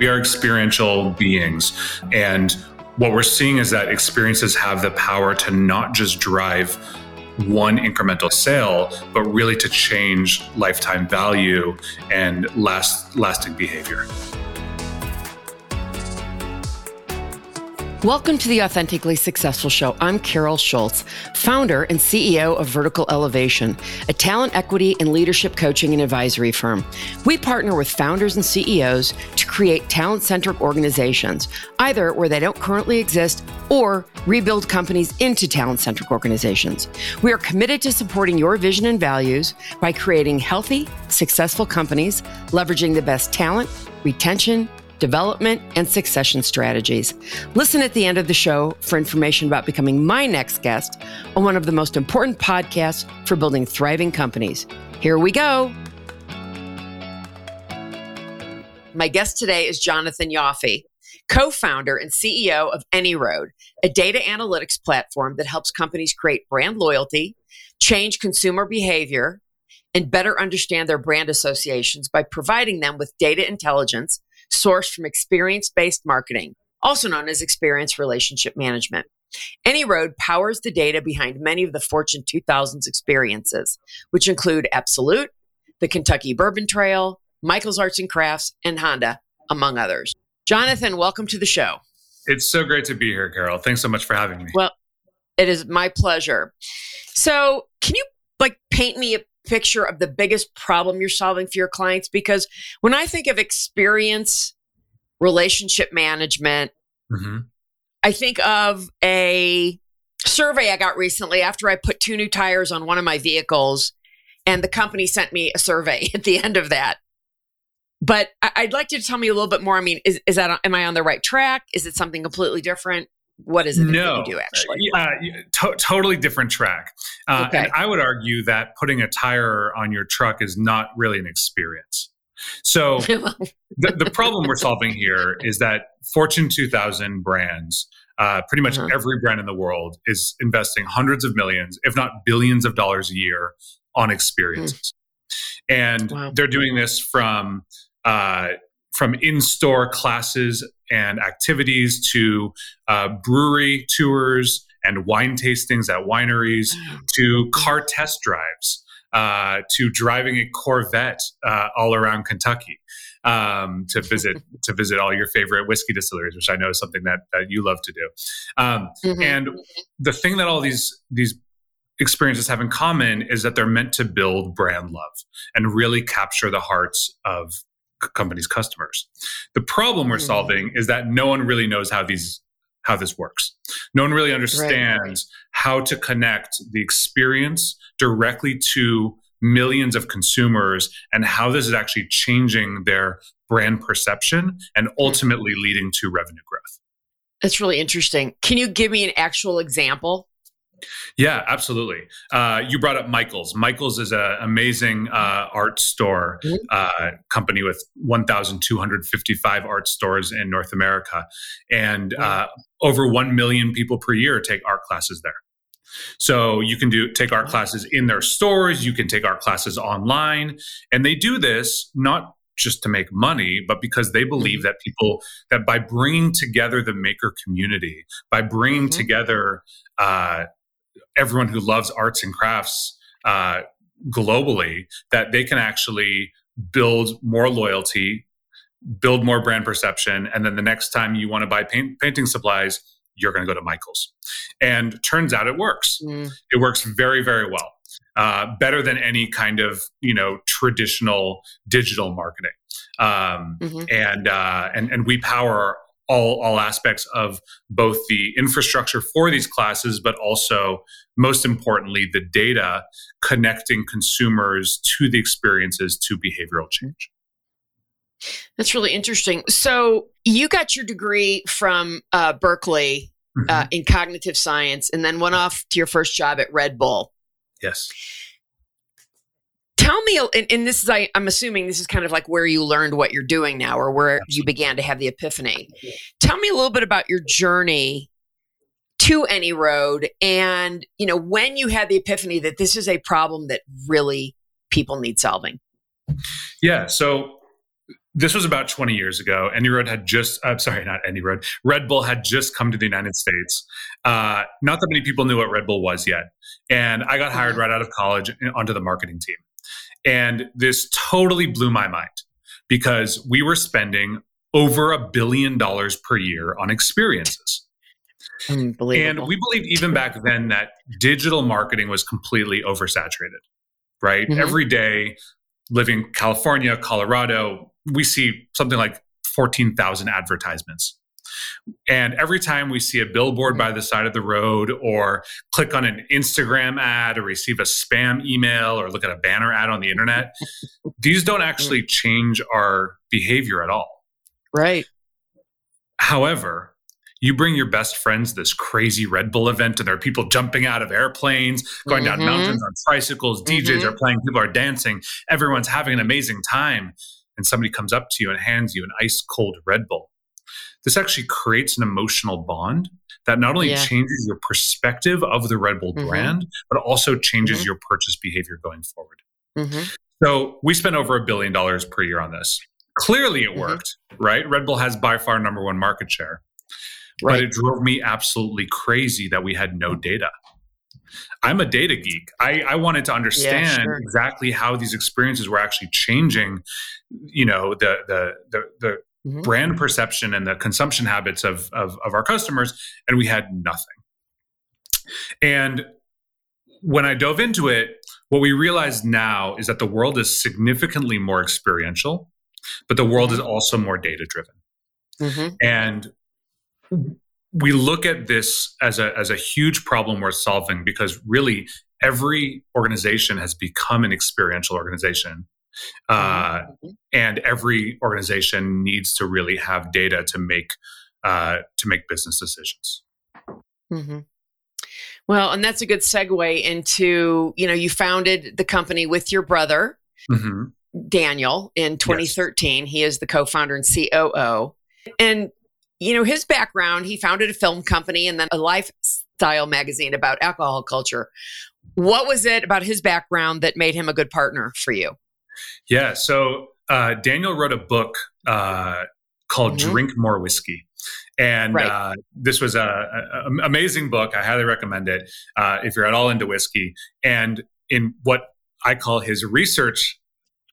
We are experiential beings. And what we're seeing is that experiences have the power to not just drive one incremental sale, but really to change lifetime value and last lasting behavior. Welcome to the Authentically Successful Show. I'm Carol Schultz, founder and CEO of Vertical Elevation, a talent equity and leadership coaching and advisory firm. We partner with founders and CEOs to create talent centric organizations, either where they don't currently exist or rebuild companies into talent centric organizations. We are committed to supporting your vision and values by creating healthy, successful companies, leveraging the best talent, retention, development, and succession strategies. Listen at the end of the show for information about becoming my next guest on one of the most important podcasts for building thriving companies. Here we go. My guest today is Jonathan Yaffe, co founder and CEO of AnyRoad, a data analytics platform that helps companies create brand loyalty, change consumer behavior, and better understand their brand associations by providing them with data intelligence sourced from experience based marketing, also known as experience relationship management. AnyRoad powers the data behind many of the Fortune 2000's experiences, which include Absolut, the Kentucky Bourbon Trail, Michaels Arts and Crafts, and Honda, among others. Jonathan, welcome to the show. It's so great to be here, Carol. Thanks so much for having me. Well, it is my pleasure. So, can you like paint me a picture of the biggest problem you're solving for your clients? Because when I think of experience, relationship management, mm-hmm. I think of a survey I got recently after I put two new tires on one of my vehicles, and the company sent me a survey at the end of that. But I'd like you to tell me a little bit more. I mean, is, is that am I on the right track? Is it something completely different? What is it no, you do actually? Uh, to- totally different track. Uh, okay. And I would argue that putting a tire on your truck is not really an experience. So the, the, problem we're solving here is that Fortune 2000 brands, uh, pretty much uh-huh. every brand in the world, is investing hundreds of millions, if not billions of dollars a year on experiences. Mm. And wow. they're doing this from uh, from in-store classes and activities to uh, brewery tours and wine tastings at wineries to car test drives uh, to driving a Corvette uh, all around Kentucky um, to visit to visit all your favorite whiskey distilleries, which I know is something that, that you love to do. Um, mm-hmm. And the thing that all these these experiences have in common is that they're meant to build brand love and really capture the hearts of company's customers. The problem we're mm-hmm. solving is that no one really knows how these how this works. No one really understands right. how to connect the experience directly to millions of consumers and how this is actually changing their brand perception and mm-hmm. ultimately leading to revenue growth. That's really interesting. Can you give me an actual example yeah, absolutely. Uh, you brought up Michaels. Michaels is an amazing uh, art store mm-hmm. uh, company with 1,255 art stores in North America, and uh, over one million people per year take art classes there. So you can do take art classes in their stores. You can take art classes online, and they do this not just to make money, but because they believe mm-hmm. that people that by bringing together the maker community, by bringing mm-hmm. together uh, everyone who loves arts and crafts uh, globally that they can actually build more loyalty, build more brand perception, and then the next time you want to buy paint, painting supplies, you're going to go to Michaels. And turns out it works. Mm. It works very, very well. Uh, better than any kind of you know traditional digital marketing, um, mm-hmm. and uh, and and we power all, all aspects of both the infrastructure for these classes, but also, most importantly, the data connecting consumers to the experiences to behavioral change. That's really interesting. So, you got your degree from uh, Berkeley uh, mm-hmm. uh, in cognitive science and then went off to your first job at Red Bull. Yes tell me and, and, this is I, am assuming this is kind of like where you learned what you're doing now or where you began to have the epiphany tell me a little bit about your journey to AnyRoad and you know when you had the epiphany that this is a problem that really people need solving yeah so this was about 20 years ago. AnyRoad had just, I'm sorry, not AnyRoad. Red Bull had just come to the United States. Uh, not that many people knew what Red Bull was yet. And I got hired mm-hmm. right out of college onto the marketing team. And this totally blew my mind because we were spending over a billion dollars per year on experiences. And we believed even back then that digital marketing was completely oversaturated, right? Mm-hmm. Every day, living California, Colorado, we see something like 14,000 advertisements. And every time we see a billboard by the side of the road, or click on an Instagram ad, or receive a spam email, or look at a banner ad on the internet, these don't actually change our behavior at all. Right. However, you bring your best friends this crazy Red Bull event, and there are people jumping out of airplanes, going mm-hmm. down mountains on tricycles, DJs mm-hmm. are playing, people are dancing, everyone's having an amazing time. And somebody comes up to you and hands you an ice cold Red Bull. This actually creates an emotional bond that not only yeah. changes your perspective of the Red Bull mm-hmm. brand, but also changes mm-hmm. your purchase behavior going forward. Mm-hmm. So we spent over a billion dollars per year on this. Clearly, it mm-hmm. worked, right? Red Bull has by far number one market share. Right. But it drove me absolutely crazy that we had no data. I'm a data geek. I, I wanted to understand yeah, sure. exactly how these experiences were actually changing, you know, the the the, the mm-hmm. brand perception and the consumption habits of, of of our customers, and we had nothing. And when I dove into it, what we realize now is that the world is significantly more experiential but the world is also more data driven. Mm-hmm. And we look at this as a, as a huge problem worth solving because really every organization has become an experiential organization. Uh, mm-hmm. and every organization needs to really have data to make uh, to make business decisions. Mm-hmm. Well, and that's a good segue into you know you founded the company with your brother. Mm-hmm. Daniel in 2013. Yes. He is the co founder and COO. And, you know, his background, he founded a film company and then a lifestyle magazine about alcohol culture. What was it about his background that made him a good partner for you? Yeah. So, uh, Daniel wrote a book uh, called mm-hmm. Drink More Whiskey. And right. uh, this was an amazing book. I highly recommend it uh, if you're at all into whiskey. And in what I call his research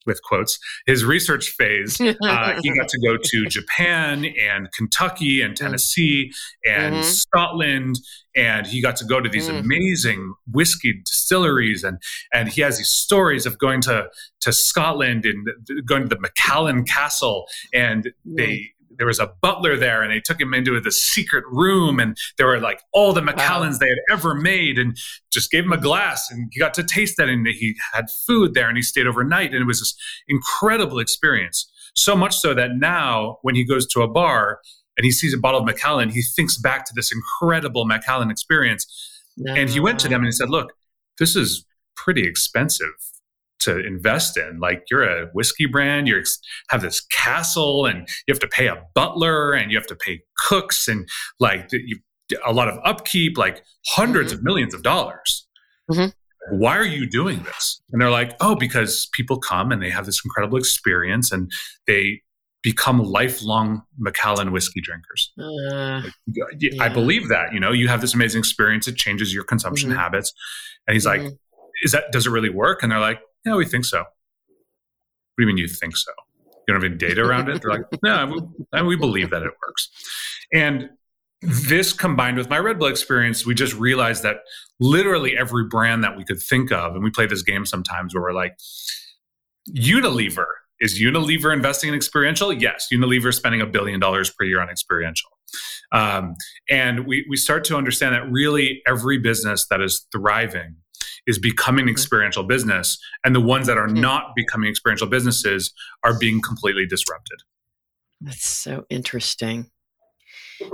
with quotes his research phase uh, he got to go to japan and kentucky and mm. tennessee and mm-hmm. scotland and he got to go to these mm. amazing whiskey distilleries and and he has these stories of going to to scotland and going to the macallan castle and mm. they there was a butler there and they took him into the secret room and there were like all the Macallans wow. they had ever made and just gave him a glass and he got to taste that and he had food there and he stayed overnight and it was this incredible experience. So much so that now when he goes to a bar and he sees a bottle of Macallan, he thinks back to this incredible Macallan experience. No. And he went to them and he said, look, this is pretty expensive to invest in. Like you're a whiskey brand, you have this castle, and you have to pay a butler, and you have to pay cooks, and like you, a lot of upkeep, like 100s mm-hmm. of millions of dollars. Mm-hmm. Why are you doing this? And they're like, oh, because people come and they have this incredible experience, and they become lifelong Macallan whiskey drinkers. Uh, yeah. I believe that. You know, you have this amazing experience; it changes your consumption mm-hmm. habits. And he's like, mm-hmm. "Is that does it really work?" And they're like, yeah, we think so. What do you mean you think so? You don't have any data around it? They're like, no, we, we believe that it works. And this combined with my Red Bull experience, we just realized that literally every brand that we could think of, and we play this game sometimes where we're like, Unilever. Is Unilever investing in experiential? Yes. Unilever is spending a billion dollars per year on experiential. Um, and we, we start to understand that really every business that is thriving is becoming mm-hmm. experiential business and the ones that are not becoming experiential businesses are being completely disrupted that's so interesting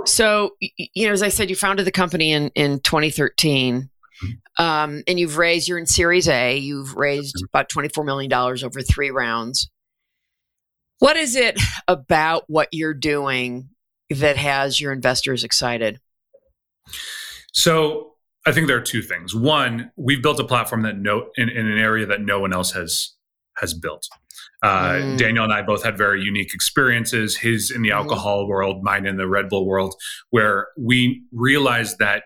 so you know as i said you founded the company in in 2013 mm-hmm. um, and you've raised you're in series a you've raised mm-hmm. about 24 million dollars over three rounds what is it about what you're doing that has your investors excited so I think there are two things. One, we've built a platform that no in, in an area that no one else has has built. Uh, mm. Daniel and I both had very unique experiences. His in the mm. alcohol world, mine in the Red Bull world, where we realized that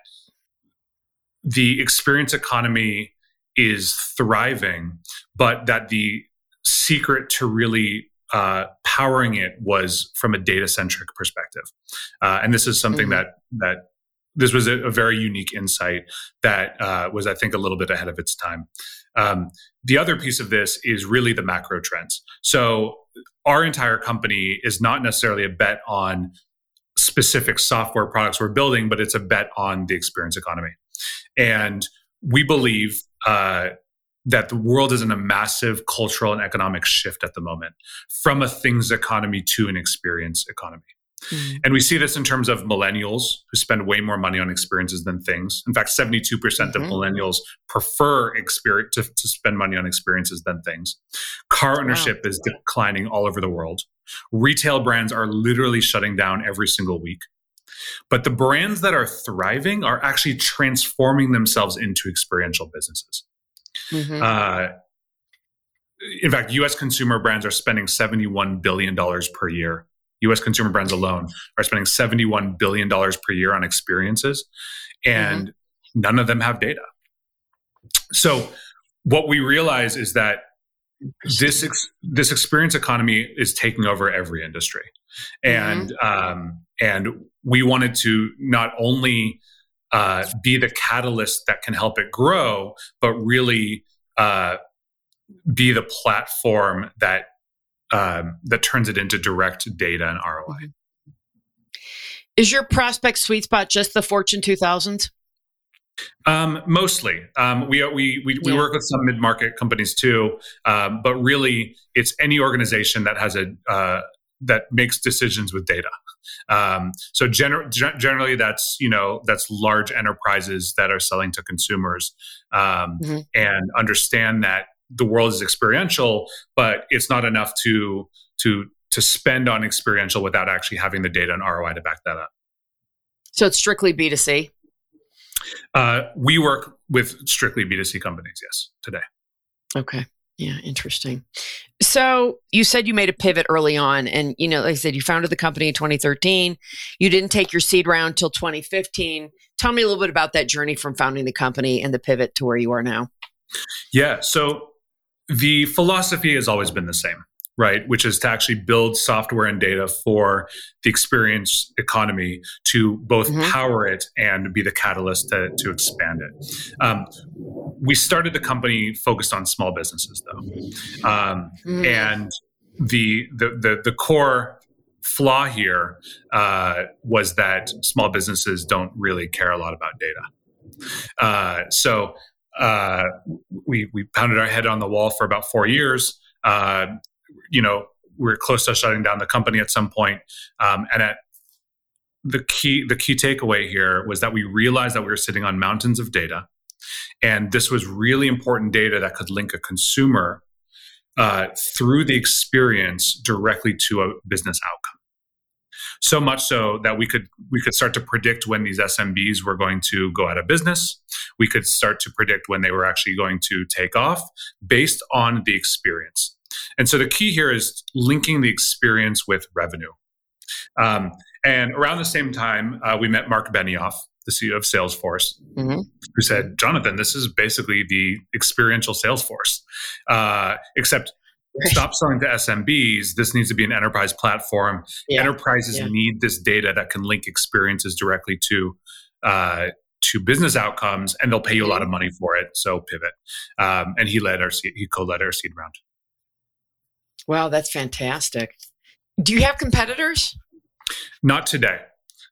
the experience economy is thriving, but that the secret to really uh, powering it was from a data centric perspective. Uh, and this is something mm-hmm. that that this was a, a very unique insight that uh, was, I think, a little bit ahead of its time. Um, the other piece of this is really the macro trends. So our entire company is not necessarily a bet on specific software products we're building, but it's a bet on the experience economy. And we believe uh, that the world is in a massive cultural and economic shift at the moment from a things economy to an experience economy. Mm-hmm. And we see this in terms of millennials who spend way more money on experiences than things. In fact, 72% mm hmm of millennials prefer experience to, to, spend money on experiences than things. Car ownership wow. is declining all over the world. Retail brands are literally shutting down every single week. But the brands that are thriving are actually transforming themselves into experiential businesses. Mm-hmm. Uh, in fact, US consumer brands are spending $71 billion per year US consumer brands alone are spending $71 billion per year on experiences, and mm-hmm. none of them have data. So, what we realize is that this ex- this experience economy is taking over every industry, and mm-hmm. um, and we wanted to not only uh, be the catalyst that can help it grow, but really uh, be the platform that um, that turns it into direct data and ROI. Mm-hmm. Is your prospect sweet spot just the Fortune 2000s? Um, mostly, um, we we we, we work with some mid market companies too, um, but really, it's any organization that has a uh, that makes decisions with data. Um, so gener- generally, that's you know that's large enterprises that are selling to consumers um, mm-hmm. and understand that the world is experiential, but it's not enough to to to spend on experiential without actually having the data and ROI to back that up. So it's strictly B two C. Uh, we work with strictly B two C companies. Yes, today. Okay. Yeah, interesting. So you said you made a pivot early on, and you know, like I said, you founded the company in 2013. You didn't take your seed round till 2015. Tell me a little bit about that journey from founding the company and the pivot to where you are now. Yeah. So the philosophy has always been the same right which is to actually build software and data for the experience economy to both mm-hmm. power it and be the catalyst to, to expand it um, we started the company focused on small businesses though um, mm. and the, the the the core flaw here uh, was that small businesses don't really care a lot about data uh, so uh, we we pounded our head on the wall for about four years. Uh, you know, we are close to shutting down the company at some point. Um, and at the key the key takeaway here was that we realized that we were sitting on mountains of data, and this was really important data that could link a consumer uh, through the experience directly to a business outcome so much so that we could we could start to predict when these SMBs were going to go out of business. We could start to predict when they were actually going to take off based on the experience. And so the key here is linking the experience with revenue. Um, and around the same time, uh, we met Marc Benioff, the CEO of Salesforce, mm-hmm. who said, Jonathan, this is basically the experiential Salesforce, uh, except stop selling to SMBs. This needs to be an enterprise platform. Yeah. Enterprises yeah. need this data that can link experiences directly to uh, to business outcomes, and they'll pay you a lot of money for it. So pivot. Um, and he led our seed, he co-led our seed round. Wow, that's fantastic. Do you have competitors? Not today.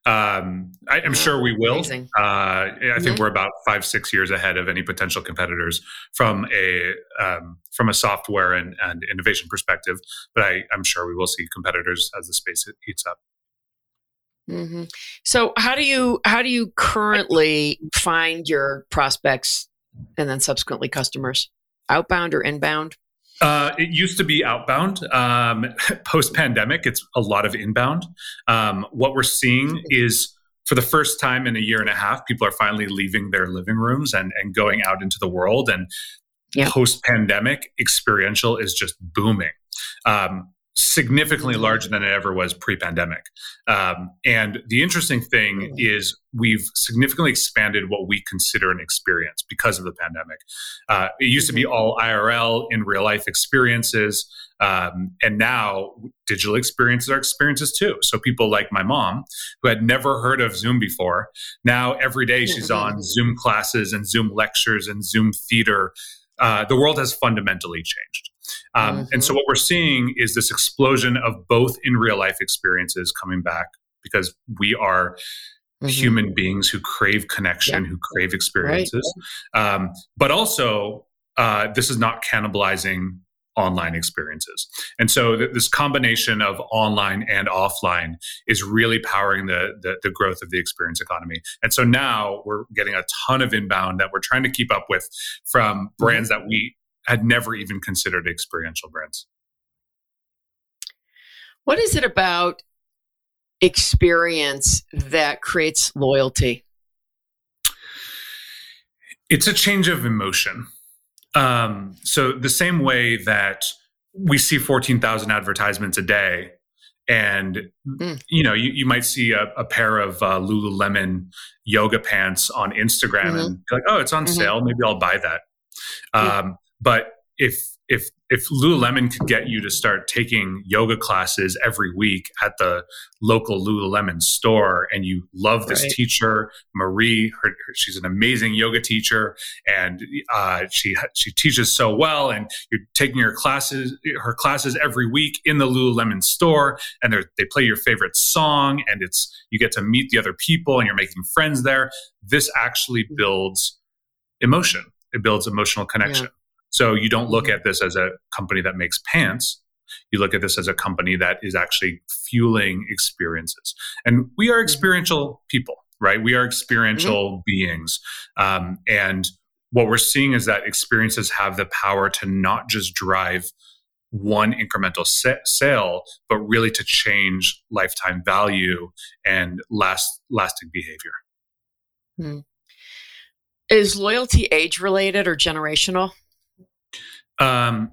Um, I, am sure we will. Uh, I think mm-hmm. we're about five, six years ahead of any potential competitors from a um, from a software and, and innovation perspective. But I, am sure we will see competitors as the space heats up. Mm-hmm. So, how do you how do you currently find your prospects and then subsequently customers, outbound or inbound? Uh, it used to be outbound. Um, Post pandemic, it's a lot of inbound. Um, what we're seeing is for the first time in a year and a half, people are finally leaving their living rooms and, and going out into the world. And yeah. post pandemic, experiential is just booming. Um, significantly larger than it ever was pre-pandemic. Um, and the interesting thing mm-hmm. is we've significantly expanded what we consider an experience because of the pandemic. Uh, it used to be mm-hmm. all IRL in real life experiences. Um, and now digital experiences are experiences too. So people like my mom, who had never heard of Zoom before, now every day she's on. Zoom classes and Zoom lectures and Zoom theater. Uh, the world has fundamentally changed. Um, mm-hmm. And so, mm-hmm. what we're seeing is this explosion of both in real life experiences coming back because we are mm-hmm. human beings who crave connection, yeah. who crave experiences. Right. Um, but also, uh, this is not cannibalizing online experiences. And so th- this combination of online and offline is really powering the, the, the growth of the experience economy. And so now we're getting a ton of inbound that we're trying to keep up with from mm-hmm. brands that we had never even considered experiential brands. What is it about experience that creates loyalty? It's a change of emotion. Um, so, the same way that we see 14,000 advertisements a day, and mm. you know, you, you might see a, a pair of uh, Lululemon yoga pants on Instagram mm-hmm. and like, oh, it's on mm-hmm. sale. Maybe I'll buy that. Um, but if if if Lululemon could get you to start taking yoga classes every week at the local Lululemon store, and you love this right. teacher, Marie, her, her, she's an amazing yoga teacher, and uh, she she teaches so well, and you're taking her classes her classes every week in the Lululemon store, and they play your favorite song, and it's you get to meet the other people, and you're making friends there. This actually mm. builds emotion. It builds emotional connection. Yeah. So you don't look mm-hmm. at this as a company that makes pants. You look at this as a company that is actually fueling experiences. And we are mm-hmm. experiential people, right? We are experiential mm-hmm. beings. Um, and what we're seeing is that experiences have the power to not just drive one incremental sa- sale, but really to change lifetime value and last lasting behavior. Hmm. Is loyalty age related or generational? Um,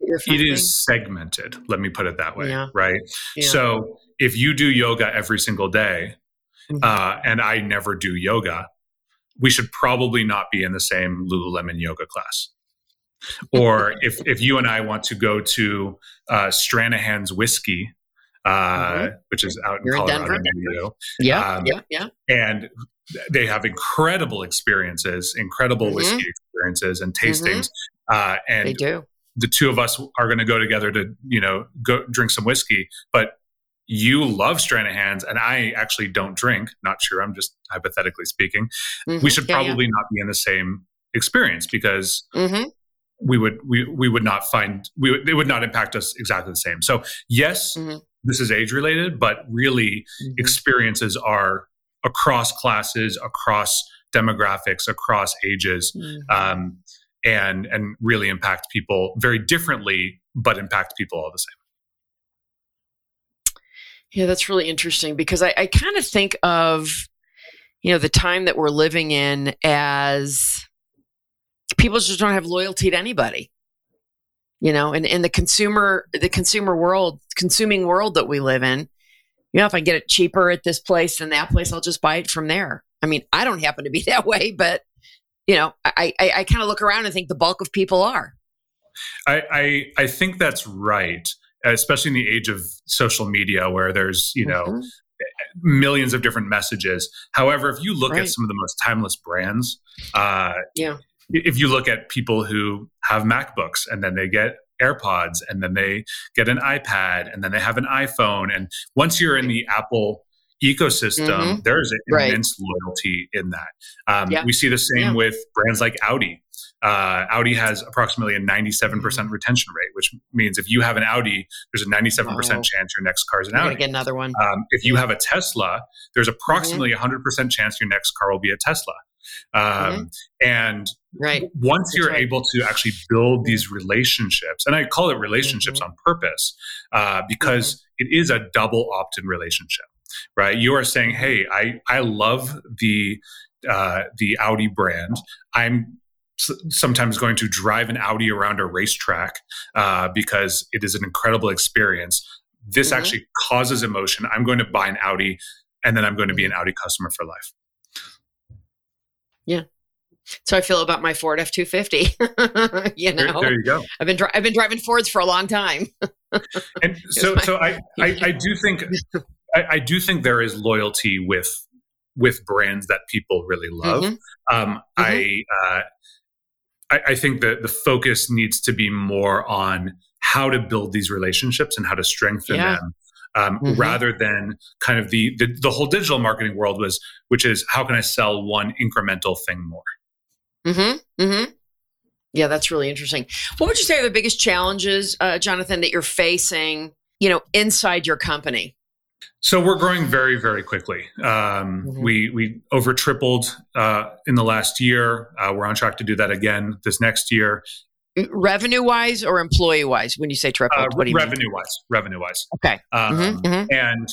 it is segmented. Let me put it that way. Yeah. Right. Yeah. So if you do yoga every single day, mm-hmm. uh, and I never do yoga, we should probably not be in the same Lululemon yoga class. Or if if you and I want to go to uh, Stranahan's whiskey, uh, mm-hmm. which is out in You're Colorado, in yeah, um, yeah, yeah, and they have incredible experiences, incredible mm-hmm. whiskey experiences and tastings. Uh, and they do. The two of us are going to go together to, you know, go drink some whiskey. But you love Stranahan's, and I actually don't drink. Not sure. I'm just hypothetically speaking. Mm-hmm. We should yeah, probably yeah. not be in the same experience because mm-hmm. we would we we would not find we would, it would not impact us exactly the same. So yes, mm-hmm. this is age related, but really mm-hmm. experiences are across classes, across demographics, across ages. Mm-hmm. Um, and and really impact people very differently, but impact people all the same. Yeah, that's really interesting because I, I kind of think of you know the time that we're living in as people just don't have loyalty to anybody you know and in the consumer the consumer world consuming world that we live in you know if i get it cheaper at this place than that place i'll just buy it from there i mean i don't happen to be that way but you know, I, I, I kind of look around and think the bulk of people are. I, I, I think that's right, especially in the age of social media where there's, you know, mm-hmm. millions of different messages. However, if you look right. at some of the most timeless brands, uh, yeah. if you look at people who have MacBooks and then they get AirPods and then they get an iPad and then they have an iPhone. And once you're in the Apple ecosystem, mm-hmm. there's an right. immense loyalty in that. Um, yeah. We see the same yeah. with brands like Audi. Uh, Audi has approximately a 97% mm-hmm. retention rate, which means if you have an Audi, there's a 97% oh. chance your next car is an Audi. Get another one. Um, if you have a Tesla, there's approximately mm-hmm. 100% chance your next car will be a Tesla. Um, mm-hmm. And right. once That's you're right. able to actually build these relationships, and I call it relationships mm-hmm. on purpose uh, because mm-hmm. it is a double opt in relationship right? You are saying, hey, I, I love the uh, the Audi brand. I'm sometimes going to drive an Audi around a racetrack uh, because it is an incredible experience. This mm-hmm. actually causes emotion. I'm going to buy an Audi and then I'm going to be an Audi customer for life. Yeah. So I feel about my Ford F two fifty. You know, there, there, you go. I've been dri- I've been driving Fords for a long time. and so, my- so I, I, I do think I, I, do think there is loyalty with with brands that people really love. Mm-hmm. Um, mm-hmm. I, uh, I I think that the focus needs to be more on how to build these relationships and how to strengthen yeah. them um, mm-hmm. rather than kind of the, the, the whole digital marketing world was, which is how can I sell one incremental thing more? Hmm. Hmm. Yeah, that's really interesting. What would you say are the biggest challenges, uh, Jonathan, that you're facing? You know, inside your company. So we're growing very, very quickly. Um, mm-hmm. We we over tripled uh, in the last year. Uh, we're on track to do that again this next year revenue wise or employee wise when you say triple uh, what do you revenue mean? wise revenue wise okay um, mm-hmm, mm-hmm. and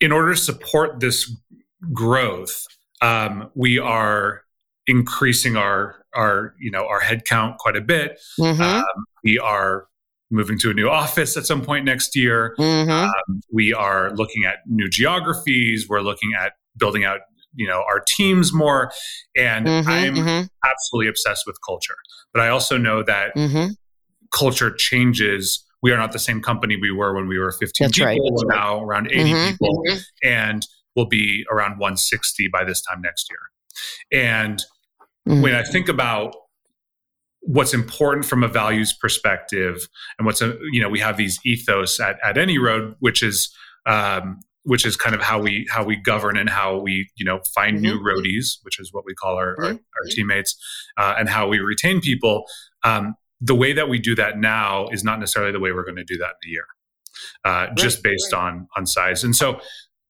in order to support this growth um, we are increasing our our you know our headcount quite a bit mm-hmm. um, we are moving to a new office at some point next year mm-hmm. um, we are looking at new geographies we're looking at building out you know our teams more and mm-hmm, i'm mm-hmm. absolutely obsessed with culture but I also know that mm-hmm. culture changes. We are not the same company we were when we were 15 That's people. Right. We're now around 80 mm-hmm. people mm-hmm. and we'll be around 160 by this time next year. And mm-hmm. when I think about what's important from a values perspective and what's a, you know, we have these ethos at, at AnyRoad which is, um, which is kind of how we how we govern and how we you know find mm-hmm. new roadies, which is what we call our mm-hmm. our, our, teammates, uh, and how we retain people. Um, the way that we do that now is not necessarily the way we're going to do that in a year, uh, right. just based right. on on size. And so,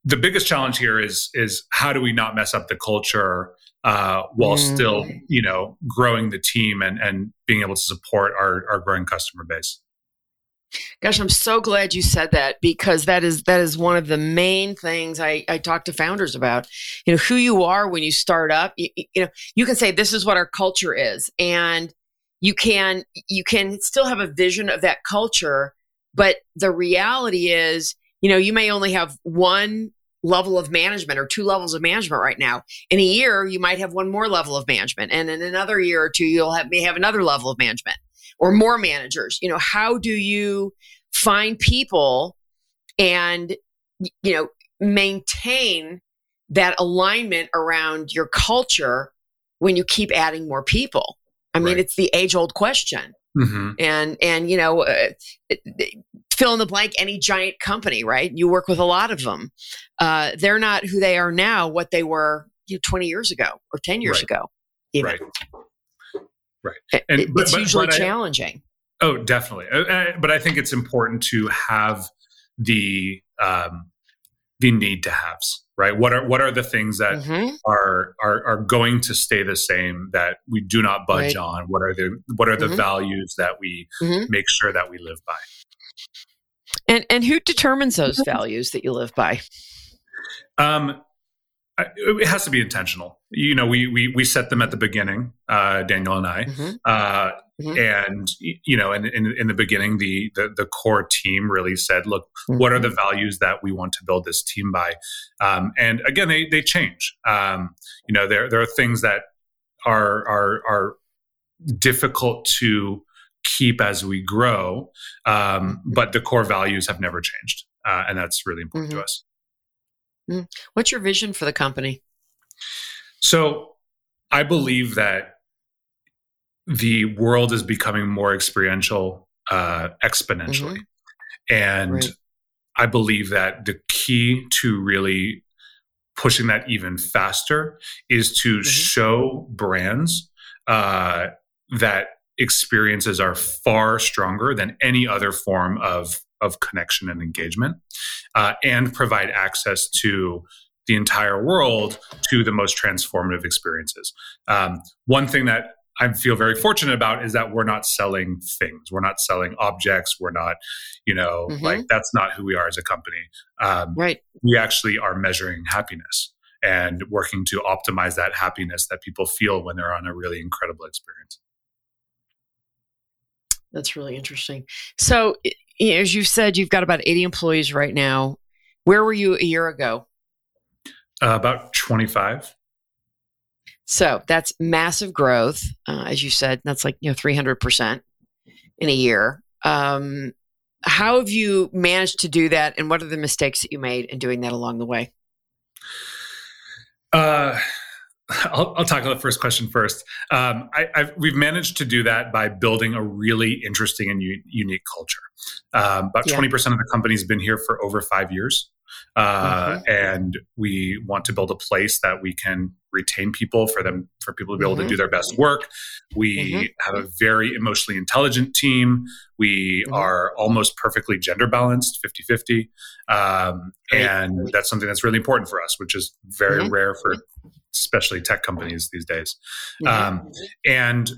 the biggest challenge here is is how do we not mess up the culture uh, while mm-hmm. still you know growing the team and and being able to support our our growing customer base. Gosh, I'm so glad you said that because that is that is one of the main things I, I talk to founders about. You know, who you are when you start up. You, you know, you can say this is what our culture is, and you can you can still have a vision of that culture, but the reality is, you know, you may only have one level of management or two levels of management right now. In a year, you might have one more level of management, and in another year or two, you'll have may have another level of management or more managers you know how do you find people and you know maintain that alignment around your culture when you keep adding more people i mean right. it's the age old question mm-hmm. and and you know uh, fill in the blank any giant company right you work with a lot of them uh, they're not who they are now what they were you know, 20 years ago or 10 years right. ago even. right Right. And it, but, it's but, usually but challenging. I, oh, definitely. Uh, uh, but I think it's important to have the um, the need to haves. Right. What are what are the things that mm-hmm. are, are are going to stay the same that we do not budge right. on? What are the what are the mm-hmm. values that we mm-hmm. make sure that we live by? And and who determines those values that you live by? Um, it has to be intentional. You know, we we we set them at the beginning, uh, Daniel and I, mm-hmm. Uh, mm-hmm. and you know, in, in, in the beginning, the, the, the core team really said, "Look, mm-hmm. what are the values that we want to build this team by?" Um, and again, they they change. Um, you know, there there are things that are are are difficult to keep as we grow, um, mm-hmm. but the core values have never changed, uh, and that's really important to mm-hmm. us. Mm. What's your vision for the company? So, I believe that the world is becoming more experiential uh, exponentially. Mm-hmm. And right. I believe that the key to really pushing that even faster is to mm-hmm. show brands uh, that experiences are far stronger than any other form of of connection and engagement uh, and provide access to the entire world to the most transformative experiences. Um, one thing that I feel very fortunate about is that we're not selling things. We're not selling objects. We're not, you know, mm-hmm. like that's not who we are as a company. Um, right. We actually are measuring happiness. and working to optimize that happiness that people feel when they're on a really incredible experience. That's really interesting. So, as you said, you've got about 80 employees right now. Where were you a year ago? Uh, about 25. So that's massive growth, uh, as you said. That's like you know 300 percent in a year. Um, how have you managed to do that, and what are the mistakes that you made in doing that along the way? Uh, I'll, I'll tackle the first question first. Um, I, I've, we've managed to do that by building a really interesting and u- unique culture. Um, about twenty yeah. percent of the company's been here for over five years. Uh, mm-hmm. and we want to build a place that we can retain people for them for people to be able mm-hmm. to do their best work we mm-hmm. have a very emotionally intelligent team we mm-hmm. are almost perfectly gender balanced 50-50 um, and that's something that's really important for us which is very mm-hmm. rare for especially tech companies these days um, and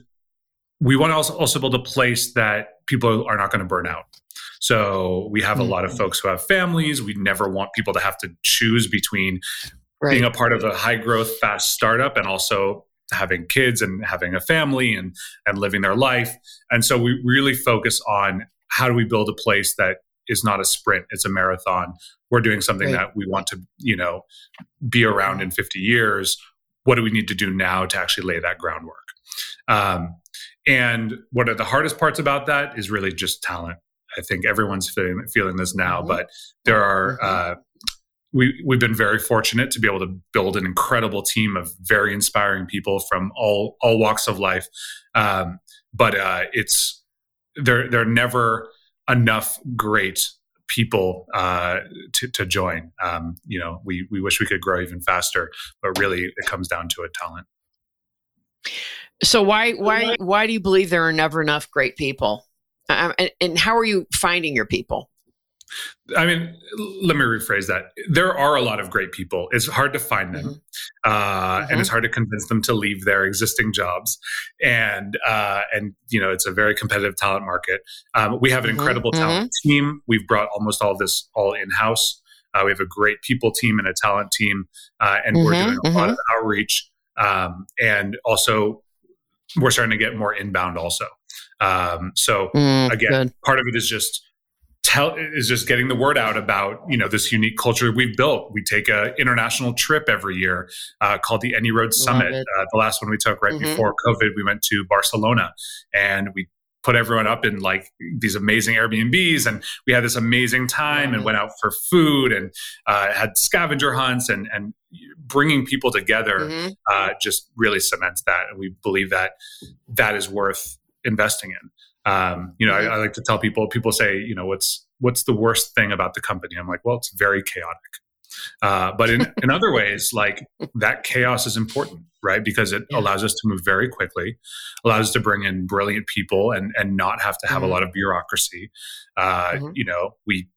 we want to also, also build a place that people are not going to burn out so we have a lot of mm-hmm. folks who have families. We never want people to have to choose between right. being a part of a high growth, fast startup and also having kids and having a family and and living their life. And so we really focus on how do we build a place that is not a sprint, it's a marathon. We're doing something right. that we want to, you know, be around in 50 years. What do we need to do now to actually lay that groundwork? Um, and one of the hardest parts about that is really just talent. I think everyone's feeling feeling this now, mm-hmm. but there are. Mm-hmm. Uh, we we've been very fortunate to be able to build an incredible team of very inspiring people from all all walks of life. Um, but uh, it's they're they're never enough great people uh, to, to join. Um, you know, we we wish we could grow even faster, but really it comes down to a talent. So why why why do you believe there are never enough great people? Um, and, and how are you finding your people? I mean, let me rephrase that. There are a lot of great people. It's hard to find them, mm-hmm. Uh, mm-hmm. and it's hard to convince them to leave their existing jobs. And uh, and you know, it's a very competitive talent market. Um, we have an mm-hmm. incredible talent mm-hmm. team. We've brought almost all of this all in house. Uh, we have a great people team and a talent team, uh, and we're mm-hmm. doing a lot of outreach. Um, and also, we're starting to get more inbound also. Um, so mm, again, good. part of it is just tell is just getting the word out about you know this unique culture we've built. We take a international trip every year uh, called the AnyRoad Summit. Uh, the last one we took right mm-hmm. before COVID, we went to Barcelona and we put everyone up in like these amazing Airbnbs, and we had this amazing time mm-hmm. and went out for food and uh, had scavenger hunts and and bringing people together mm-hmm. uh, just really cements that, and we believe that that is worth investing in. Um, you know, I, I, like to tell people. People say, you know, what's what's the worst thing about the company? I'm like, well, it's very chaotic. Uh, but in, in other ways, like that chaos is important, right? Because it yeah. allows us to move very quickly, allows us to bring in brilliant people and and not have to have mm-hmm. a lot of bureaucracy. Uh, mm-hmm. You know, we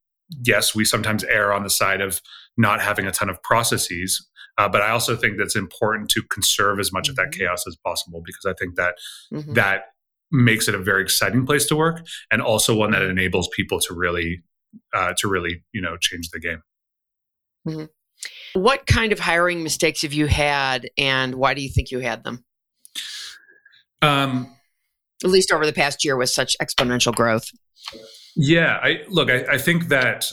yes, we sometimes err on the side of not having a ton of processes, uh, but I also think that's important to conserve as much mm-hmm. of that mm-hmm. chaos as possible because I think that mm-hmm. that makes it a very exciting place to work and also one that enables people to really uh, to really you know change the game mm-hmm. what kind of hiring mistakes have you had and why do you think you had them um, at least over the past year with such exponential growth yeah i look I, I think that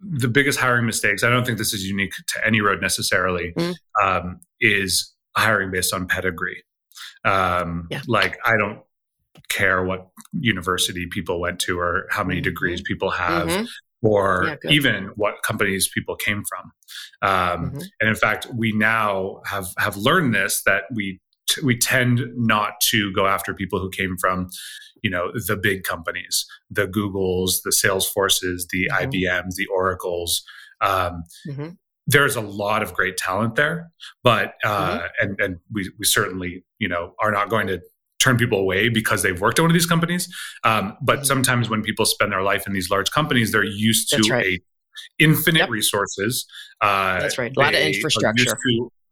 the biggest hiring mistakes i don't think this is unique to AnyRoad necessarily mm-hmm. um, is hiring based on pedigree um, yeah. like i don't care what university people went to or how many mm-hmm. degrees people have mm-hmm. or yeah, even what companies people came from um, mm-hmm. and in fact we now have have learned this that we t- we tend not to go after people who came from you know the big companies the googles the salesforces the mm-hmm. ibms the oracles um, mm-hmm. there's a lot of great talent there but uh, mm-hmm. and and we, we certainly you know are not going to turn people away because they've worked at one of these companies. Um, but mm-hmm. sometimes when people spend their life in these large companies, they're used to right. a infinite yep. resources. Uh, That's right. A lot of infrastructure.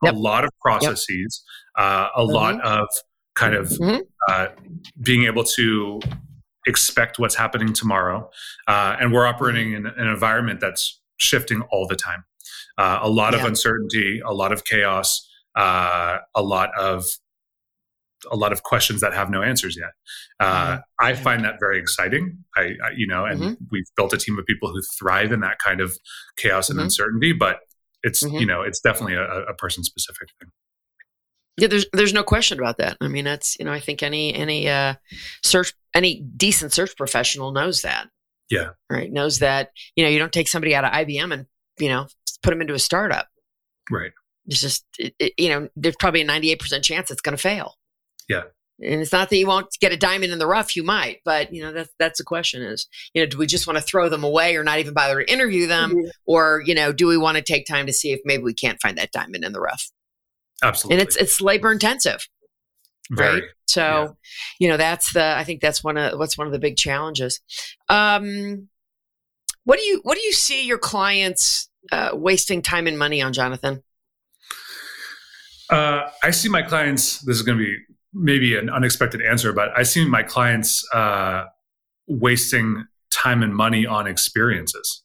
Yep. A lot of processes. Yep. Uh, a mm-hmm. lot of kind of mm-hmm. uh, being able to expect what's happening tomorrow. Uh, and we're operating in, an environment that's shifting all the time. Uh, a lot yeah. of uncertainty, a lot of chaos, uh, a lot of a lot of questions that have no answers yet. Uh, mm-hmm. I find that very exciting. I, I you know, and mm-hmm. we've built a team of people who thrive in that kind of chaos and mm-hmm. uncertainty. But it's mm-hmm. you know, it's definitely a, a person specific thing. Yeah, there's there's no question about that. I mean, that's you know, I think any any uh, search any decent search professional knows that. Yeah. Right. Knows that you know you don't take somebody out of IBM and you know put them into a startup. Right. It's just it, it, you know there's probably a 98 percent chance it's going to fail. Yeah. And it's not that you won't get a diamond in the rough. You might, but you know that's that's the question: is you know do we just want to throw them away or not even bother to interview them, mm-hmm. or you know do we want to take time to see if maybe we can't find that diamond in the rough? Absolutely. And it's it's labor intensive. Very. Right. So, yeah. you know, that's the I think that's one of what's one of the big challenges. Um what do you what do you see your clients uh, wasting time and money on, Jonathan? Uh, I see my clients. This is going to be maybe an unexpected answer, but I see my clients uh, wasting time and money on experiences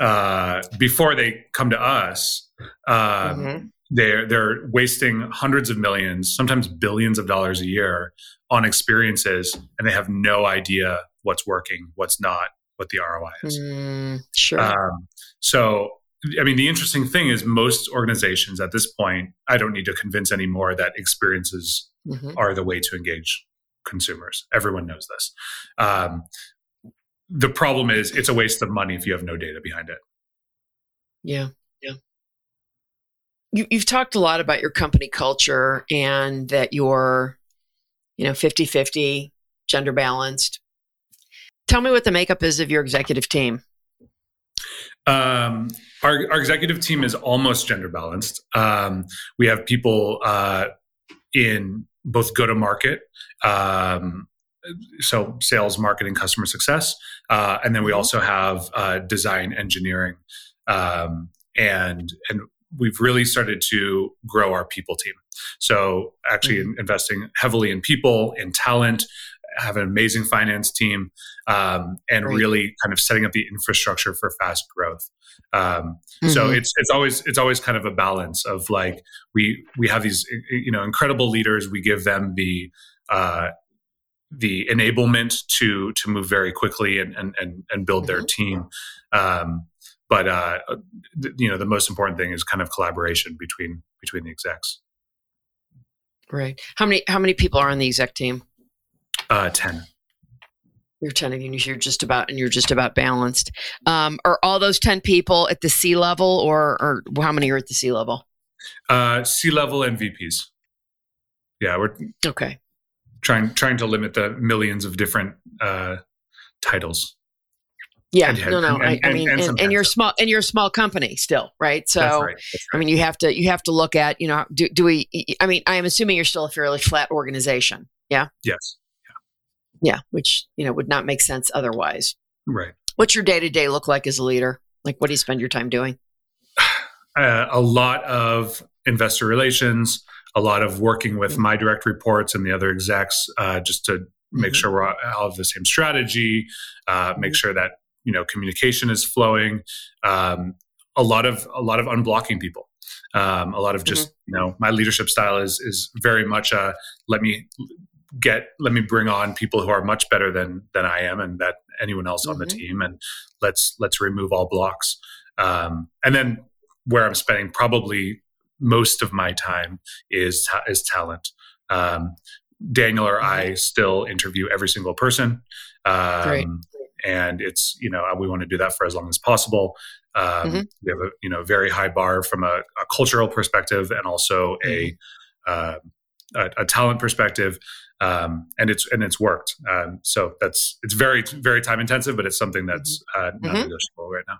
uh, before they come to us. Um, mm-hmm they're they're wasting hundreds of millions, sometimes billions of dollars a year on experiences, and they have no idea what's working, what's not, what the ROI is. Mm, sure. Um, so, I mean, the interesting thing is most organizations at this point, I don't need to convince anymore that experiences mm-hmm. are the way to engage consumers. Everyone knows this. Um, the problem is it's a waste of money if you have no data behind it. Yeah Yeah. you, have talked a lot about your company culture and that you're, you know, 50 50, gender balanced. Tell me what the makeup is of your executive team. Um, our, our executive team is almost gender balanced. Um, we have people uh, in both go to market, um, so sales, marketing, customer success, uh, and then we mm-hmm. also have uh, design, engineering, um, and and we've really started to grow our people team. So actually mm-hmm. investing heavily in people, in talent, have an amazing finance team, um, and really kind of setting up the infrastructure for fast growth. Um, mm-hmm. So it's it's always it's always kind of a balance of like we we have these you know incredible leaders. We give them the uh, the enablement to to move very quickly and and and, and build mm-hmm. their team. Um, but uh, you know the most important thing is kind of collaboration between between the execs right how many how many people are on the exec team uh 10 you're 10 of you you're just about and you're just about balanced um, are all those 10 people at the C-level or or how many are at the C-level uh C-level and vps yeah we're okay trying trying to limit the millions of different uh titles yeah, and, no, no. And, I, I, mean, and, and, and, you're small, and you're a small company still, right? So, That's right. That's right. I mean, you have to you have to look at, you know, do, do we? I mean, I am assuming you're still a fairly flat organization. Yeah. Yes. Yeah. Which you know would not make sense otherwise. Right. What's your day to day look like as a leader? Like, what do you spend your time doing? Uh, a lot of investor relations, a lot of working with my direct reports and the other execs, uh, just to make mm-hmm. sure we're all of the same strategy, uh, make mm-hmm. sure that you know communication is flowing um, a lot of a lot of unblocking people um, a lot of just mm-hmm. you know my leadership style is is very much a let me get let me bring on people who are much better than than I am and that anyone else mm-hmm. on the mm-hmm. team and let's let's remove all blocks um, and then where I'm spending probably most of my time is is talent um, Daniel or I mm-hmm. still interview every single person um, and it's you know we want to do that for as long as possible. Um, mm-hmm. We have a you know very high bar from a, a cultural perspective and also mm-hmm. uh, a, a talent perspective, um, and it's and it's worked. Um, so that's it's very very time intensive, but it's something that's mm-hmm. uh, not mm-hmm. negotiable right now.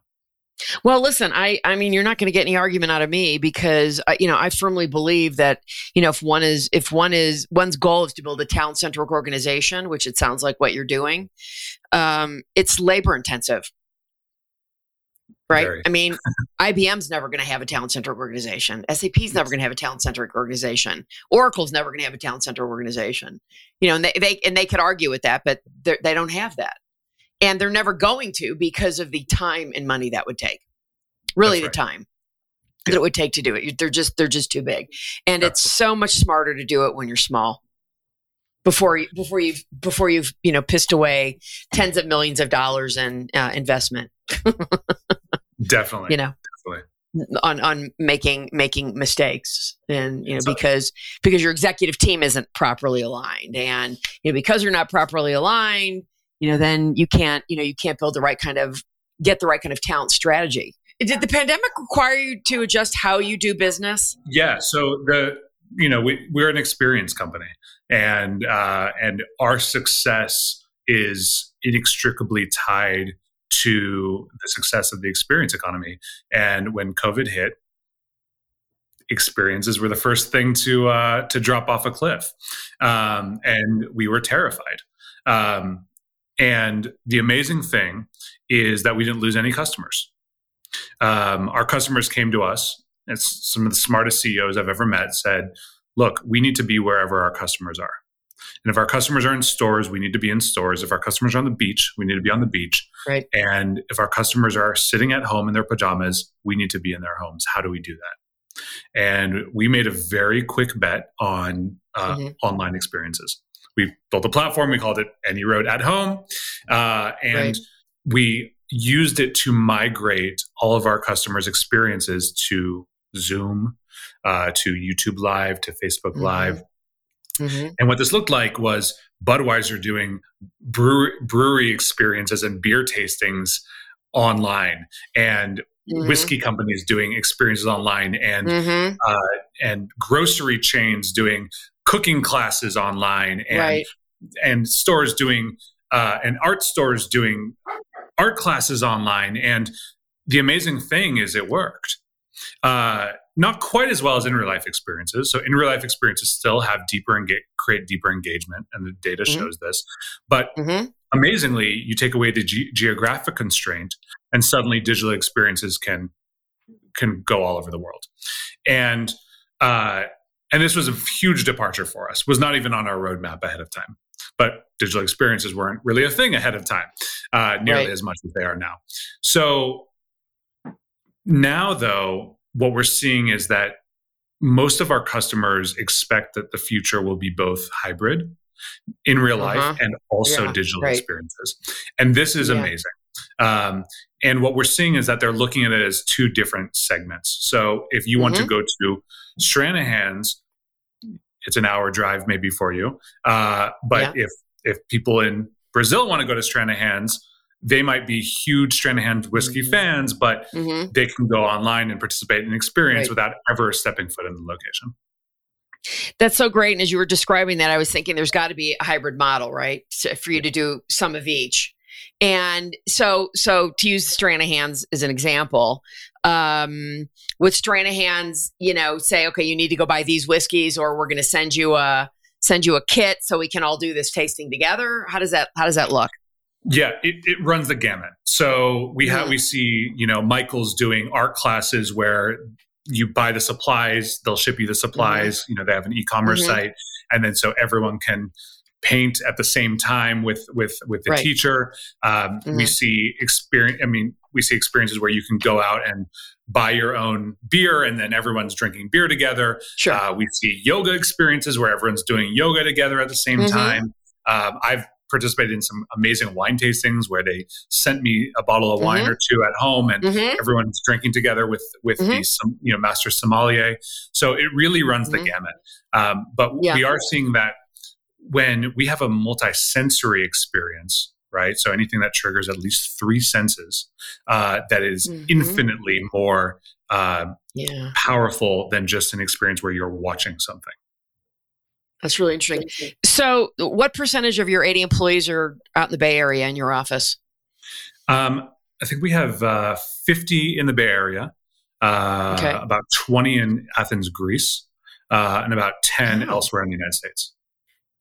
Well, listen, I I mean, you're not going to get any argument out of me because uh, you know I firmly believe that you know if one is if one is one's goal is to build a talent centric organization, which it sounds like what you're doing, um, it's labor intensive, right? Very. I mean, IBM's never going to have a talent centric organization. SAP's never going to have a talent centric organization. Oracle's never going to have a talent centric organization. You know, and they, they and they could argue with that, but they don't have that and they're never going to because of the time and money that would take really the time that it would take to do it. They're just they're just too big, and it's so much smarter to do it when you're small. Before you, before you've before you've you know pissed away tens of millions of dollars in uh, investment. definitely, you know, definitely. On on making making mistakes and you know so, because because your executive team isn't properly aligned. And you know because you're not properly aligned you know then you can't you know you can't build the right kind of get the right kind of talent strategy. Did the pandemic require you to adjust how you do business? Yeah. So the you know we we're an experience company, and uh, and our success is inextricably tied to the success of the experience economy. And when COVID hit, experiences were the first thing to uh, to drop off a cliff, um, and we were terrified. Um, and the amazing thing is that we didn't lose any customers. Um, our customers came to us. It's some of the smartest CEOs I've ever met said, look, we need to be wherever our customers are. And if our customers are in stores, we need to be in stores. If our customers are on the beach, we need to be on the beach. Right. And if our customers are sitting at home in their pajamas, we need to be in their homes. How do we do that? And we made a very quick bet on uh, mm-hmm. online experiences. We built a platform. We called it AnyRoad at Home, uh, and right. we used it to migrate all of our customers' experiences to Zoom, uh, to YouTube Live, to Facebook mm-hmm. Live. Mm-hmm. And what this looked like was Budweiser doing brewery, brewery experiences and beer tastings online, and mm-hmm. whiskey companies doing experiences online, and mm-hmm. uh, and grocery chains doing cooking classes online, and right. and stores doing uh, and art stores doing art classes online. And the amazing thing is it worked. Uh, not quite as well as in real life experiences. So in real life experiences still have deeper and enga- create deeper engagement, and the data mm-hmm. shows this. But mm-hmm. amazingly, you take away the ge- geographic constraint, and suddenly digital experiences can can go all over the world. And uh, and this was a huge departure for us. Was not even on our roadmap ahead of time but digital experiences weren't really a thing ahead of time, uh, nearly right. as much as they are now. So now, though, what we're seeing is that most of our customers expect that the future will be both hybrid in real uh-huh. life and also yeah, digital right. experiences. And this is yeah. amazing. Um, and what we're seeing is that they're looking at it as two different segments. So if you mm-hmm. want to mm-hmm. go to Stranahan's, it's an hour drive maybe for you. Uh, but yeah. if if people in Brazil want to go to Stranahan's, they might be huge Stranahan whiskey mm-hmm. fans, but mm-hmm. they can go online and participate in experience right. without ever stepping foot in the location. That's so great. And as you were describing that, I was thinking there's got to be a hybrid model, right? So for you to do some of each. And so, so to use Stranahan's as an example, um, with Stranahan's, you know, say, okay, you need to go buy these whiskeys, or we're going to send you a send you a kit so we can all do this tasting together. How does that How does that look? Yeah, it, it runs the gamut. So we have we see, you know, Michaels doing art classes where you buy the supplies, they'll ship you the supplies. Mm-hmm. You know, they have an e-commerce mm-hmm. site, and then so everyone can paint at the same time with with with the right. teacher. Um, mm-hmm. We see experience. I mean, we see experiences where you can go out and buy your own beer, and then everyone's drinking beer together. Sure. Uh, we see yoga experiences where everyone's doing yoga together at the same mm-hmm. time. Um, I've participated in some amazing wine tastings where they sent me a bottle of wine mm-hmm. or two at home and mm-hmm. everyone's drinking together with with mm-hmm. the you know master sommelier so it really runs the mm-hmm. gamut um, but yeah. we are seeing that when we have a multi-sensory experience right so anything that triggers at least three senses uh, that is mm-hmm. infinitely more uh, yeah. powerful than just an experience where you're watching something that's really interesting so what percentage of your 80 employees are out in the bay area in your office um, i think we have uh, 50 in the bay area uh, okay. about 20 in athens greece uh, and about 10 oh. elsewhere in the united states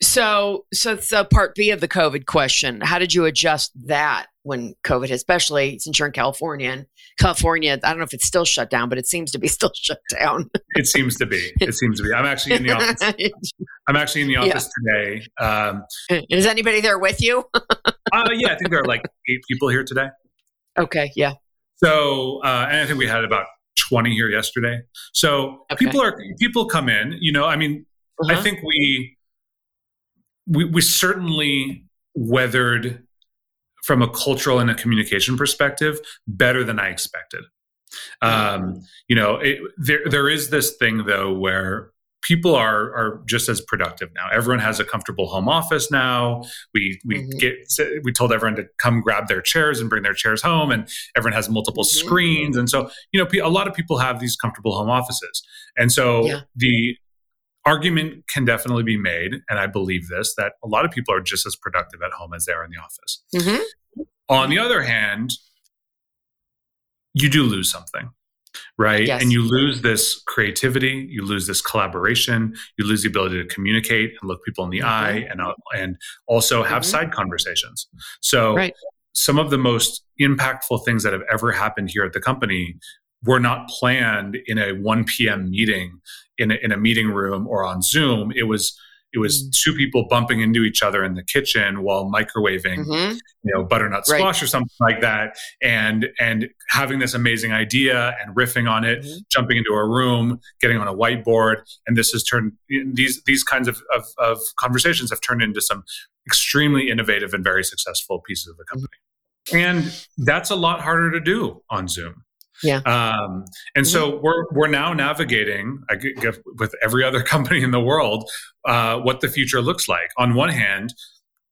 so, so it's the part B of the COVID question: How did you adjust that when COVID, especially since you're in California? And California, I don't know if it's still shut down, but it seems to be still shut down. it seems to be. It seems to be. I'm actually in the office. I'm actually in the office yeah. today. Um, Is anybody there with you? uh, yeah, I think there are like eight people here today. Okay. Yeah. So, uh, and I think we had about 20 here yesterday. So okay. people are people come in. You know, I mean, uh-huh. I think we we we certainly weathered from a cultural and a communication perspective better than I expected. Um, you know, it, there there is this thing though where people are are just as productive now. Everyone has a comfortable home office now. We we mm-hmm. get we told everyone to come grab their chairs and bring their chairs home, and everyone has multiple mm-hmm. screens, and so you know a lot of people have these comfortable home offices, and so yeah. the argument can definitely be made, and I believe this that a lot of people are just as productive at home as they are in the office. Mm-hmm. On the other hand, you do lose something right? Yes. And you lose this creativity, you lose this collaboration, you lose the ability to communicate and look people in the mm-hmm. eye, and uh, and also have mm-hmm. side conversations. So, right. some of the most impactful things that have ever happened here at the company were not planned in a 1 p.m. meeting in a, in a meeting room or on Zoom. It was it was mm. two people bumping into each other in the kitchen while microwaving, mm-hmm. you know, butternut squash right. or something like that, and and having this amazing idea and riffing on it, mm-hmm. jumping into a room, getting on a whiteboard, and this has turned these these kinds of, of, of conversations have turned into some extremely innovative and very successful pieces of the company. Mm-hmm. And that's a lot harder to do on Zoom. Yeah. Um, and mm-hmm. so we're we're now navigating I guess, with every other company in the world uh, what the future looks like. On one hand,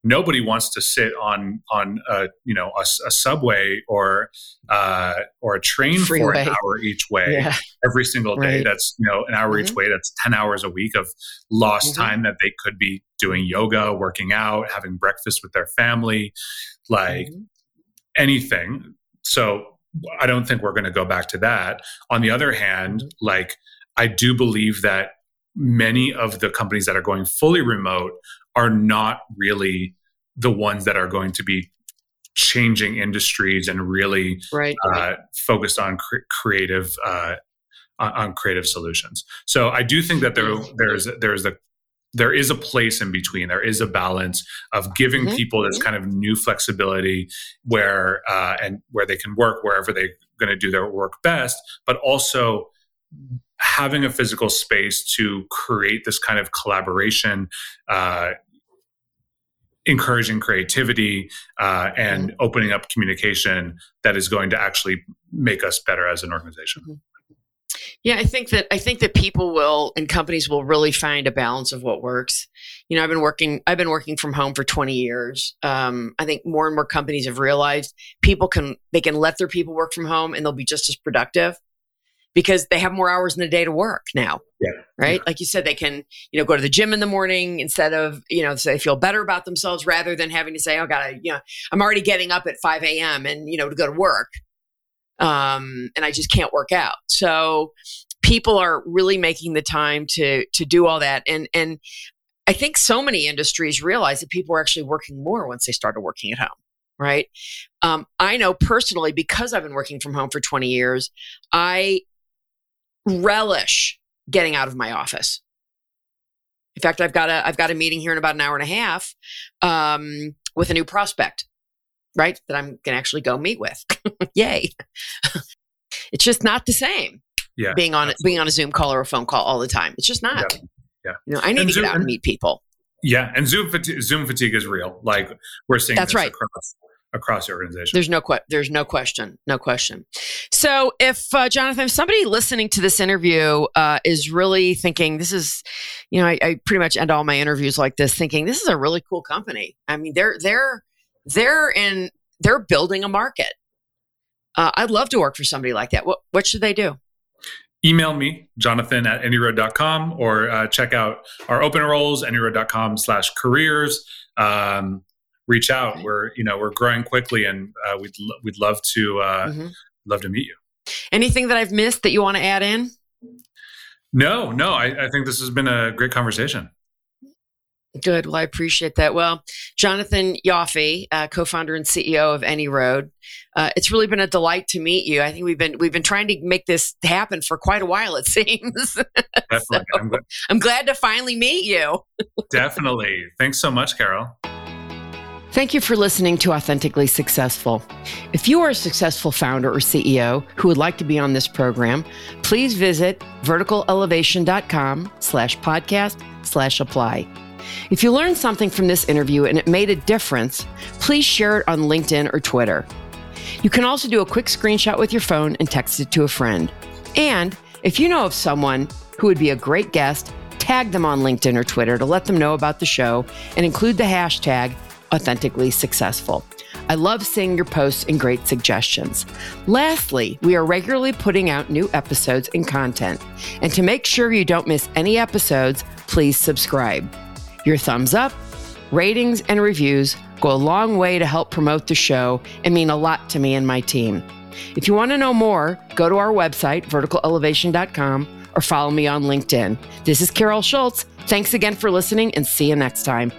nobody wants to sit on on a you know a, a subway or uh, or a train Freeway. for an hour each way yeah. every single day. Right. That's you know an hour mm-hmm. each way. That's ten hours a week of lost mm-hmm. time that they could be doing yoga, working out, having breakfast with their family, like mm-hmm. anything. So I don't think we're going to go back to that. On the other hand, like I do believe that many of the companies that are going fully remote are not really the ones that are going to be changing industries and really right. uh, focused on cre- creative uh, on creative solutions. So I do think that there there's there's a there is a place in between. There is a balance of giving mm-hmm. people this mm-hmm. kind of new flexibility where uh, and where they can work wherever they're going to do their work best, but also having a physical space to create this kind of collaboration. Uh, encouraging creativity uh, and mm-hmm. opening up communication that is going to actually make us better as an organization. Yeah, I think that I think that people will and companies will really find a balance of what works. You know, I've been working I've been working from home for 20 years. Um, I think more and more companies have realized people can they can let their people work from home and they'll be just as productive because they have more hours in the day to work now. Yeah. Right. Yeah. Like you said, they can, you know, go to the gym in the morning instead of, you know, so they feel better about themselves rather than having to say, oh, God, you know, I'm already getting up at 5 a.m. and, you know, to go to work um, and I just can't work out. So people are really making the time to to do all that, and and I think so many industries realize that people are actually working more once they started working at home. Right. Um, I know personally because I've been working from home for 20 years, I relish getting out of my office. In fact, I've got a I've got a meeting here in about an hour and a half um, with a new prospect right? That I'm going to actually go meet with. Yay. it's just not the same. Yeah. Being on absolutely. being on a Zoom call or a phone call all the time. It's just not. Yeah. yeah. You know, I need and to Zoom, get out and meet people. Yeah, and Zoom fatigue, Zoom fatigue is real. Like we're seeing that's right across, across the organization. There's no que- there's no question, no question. So, if uh, Jonathan, if somebody listening to this interview uh, is really thinking this is, you know, I, I, pretty much end all my interviews like this, thinking this is a really cool company. I mean, they're they're they're in they're building a market. Uh, I'd love to work for somebody like that. What what should they do? Email me, Jonathan at anyroad.com, or uh, check out our open roles, anyroad.com slash careers. Um, reach out. We're you know we're growing quickly, and uh, we'd we'd love to uh, mm-hmm. love to meet you. Anything that I've missed that you want to add in? No, no. I, I think this has been a great conversation. Good. Well, I appreciate that. Well, Jonathan Yaffe, uh, co-founder and CEO of AnyRoad, uh, it's really been a delight to meet you. I think we've been we've been trying to make this happen for quite a while. It seems. Definitely. so I'm, glad. I'm glad to finally meet you. Definitely. Thanks so much, Carol. Thank you for listening to Authentically Successful. If you are a successful founder or CEO who would like to be on this program, please visit verticalelevation.com slash podcast slash apply. If you learned something from this interview and it made a difference, please share it on LinkedIn or Twitter. You can also do a quick screenshot with your phone and text it to a friend. And if you know of someone who would be a great guest, tag them on LinkedIn or Twitter to let them know about the show and include the hashtag authentically successful. I love seeing your posts and great suggestions. Lastly, we are regularly putting out new episodes and content. And to make sure you don't miss any episodes, please subscribe. Your thumbs up, ratings, and reviews go a long way to help promote the show and mean a lot to me and my team. If you want to know more, go to our website, verticalelevation.com, or follow me on LinkedIn. This is Carol Schultz. Thanks again for listening and see you next time.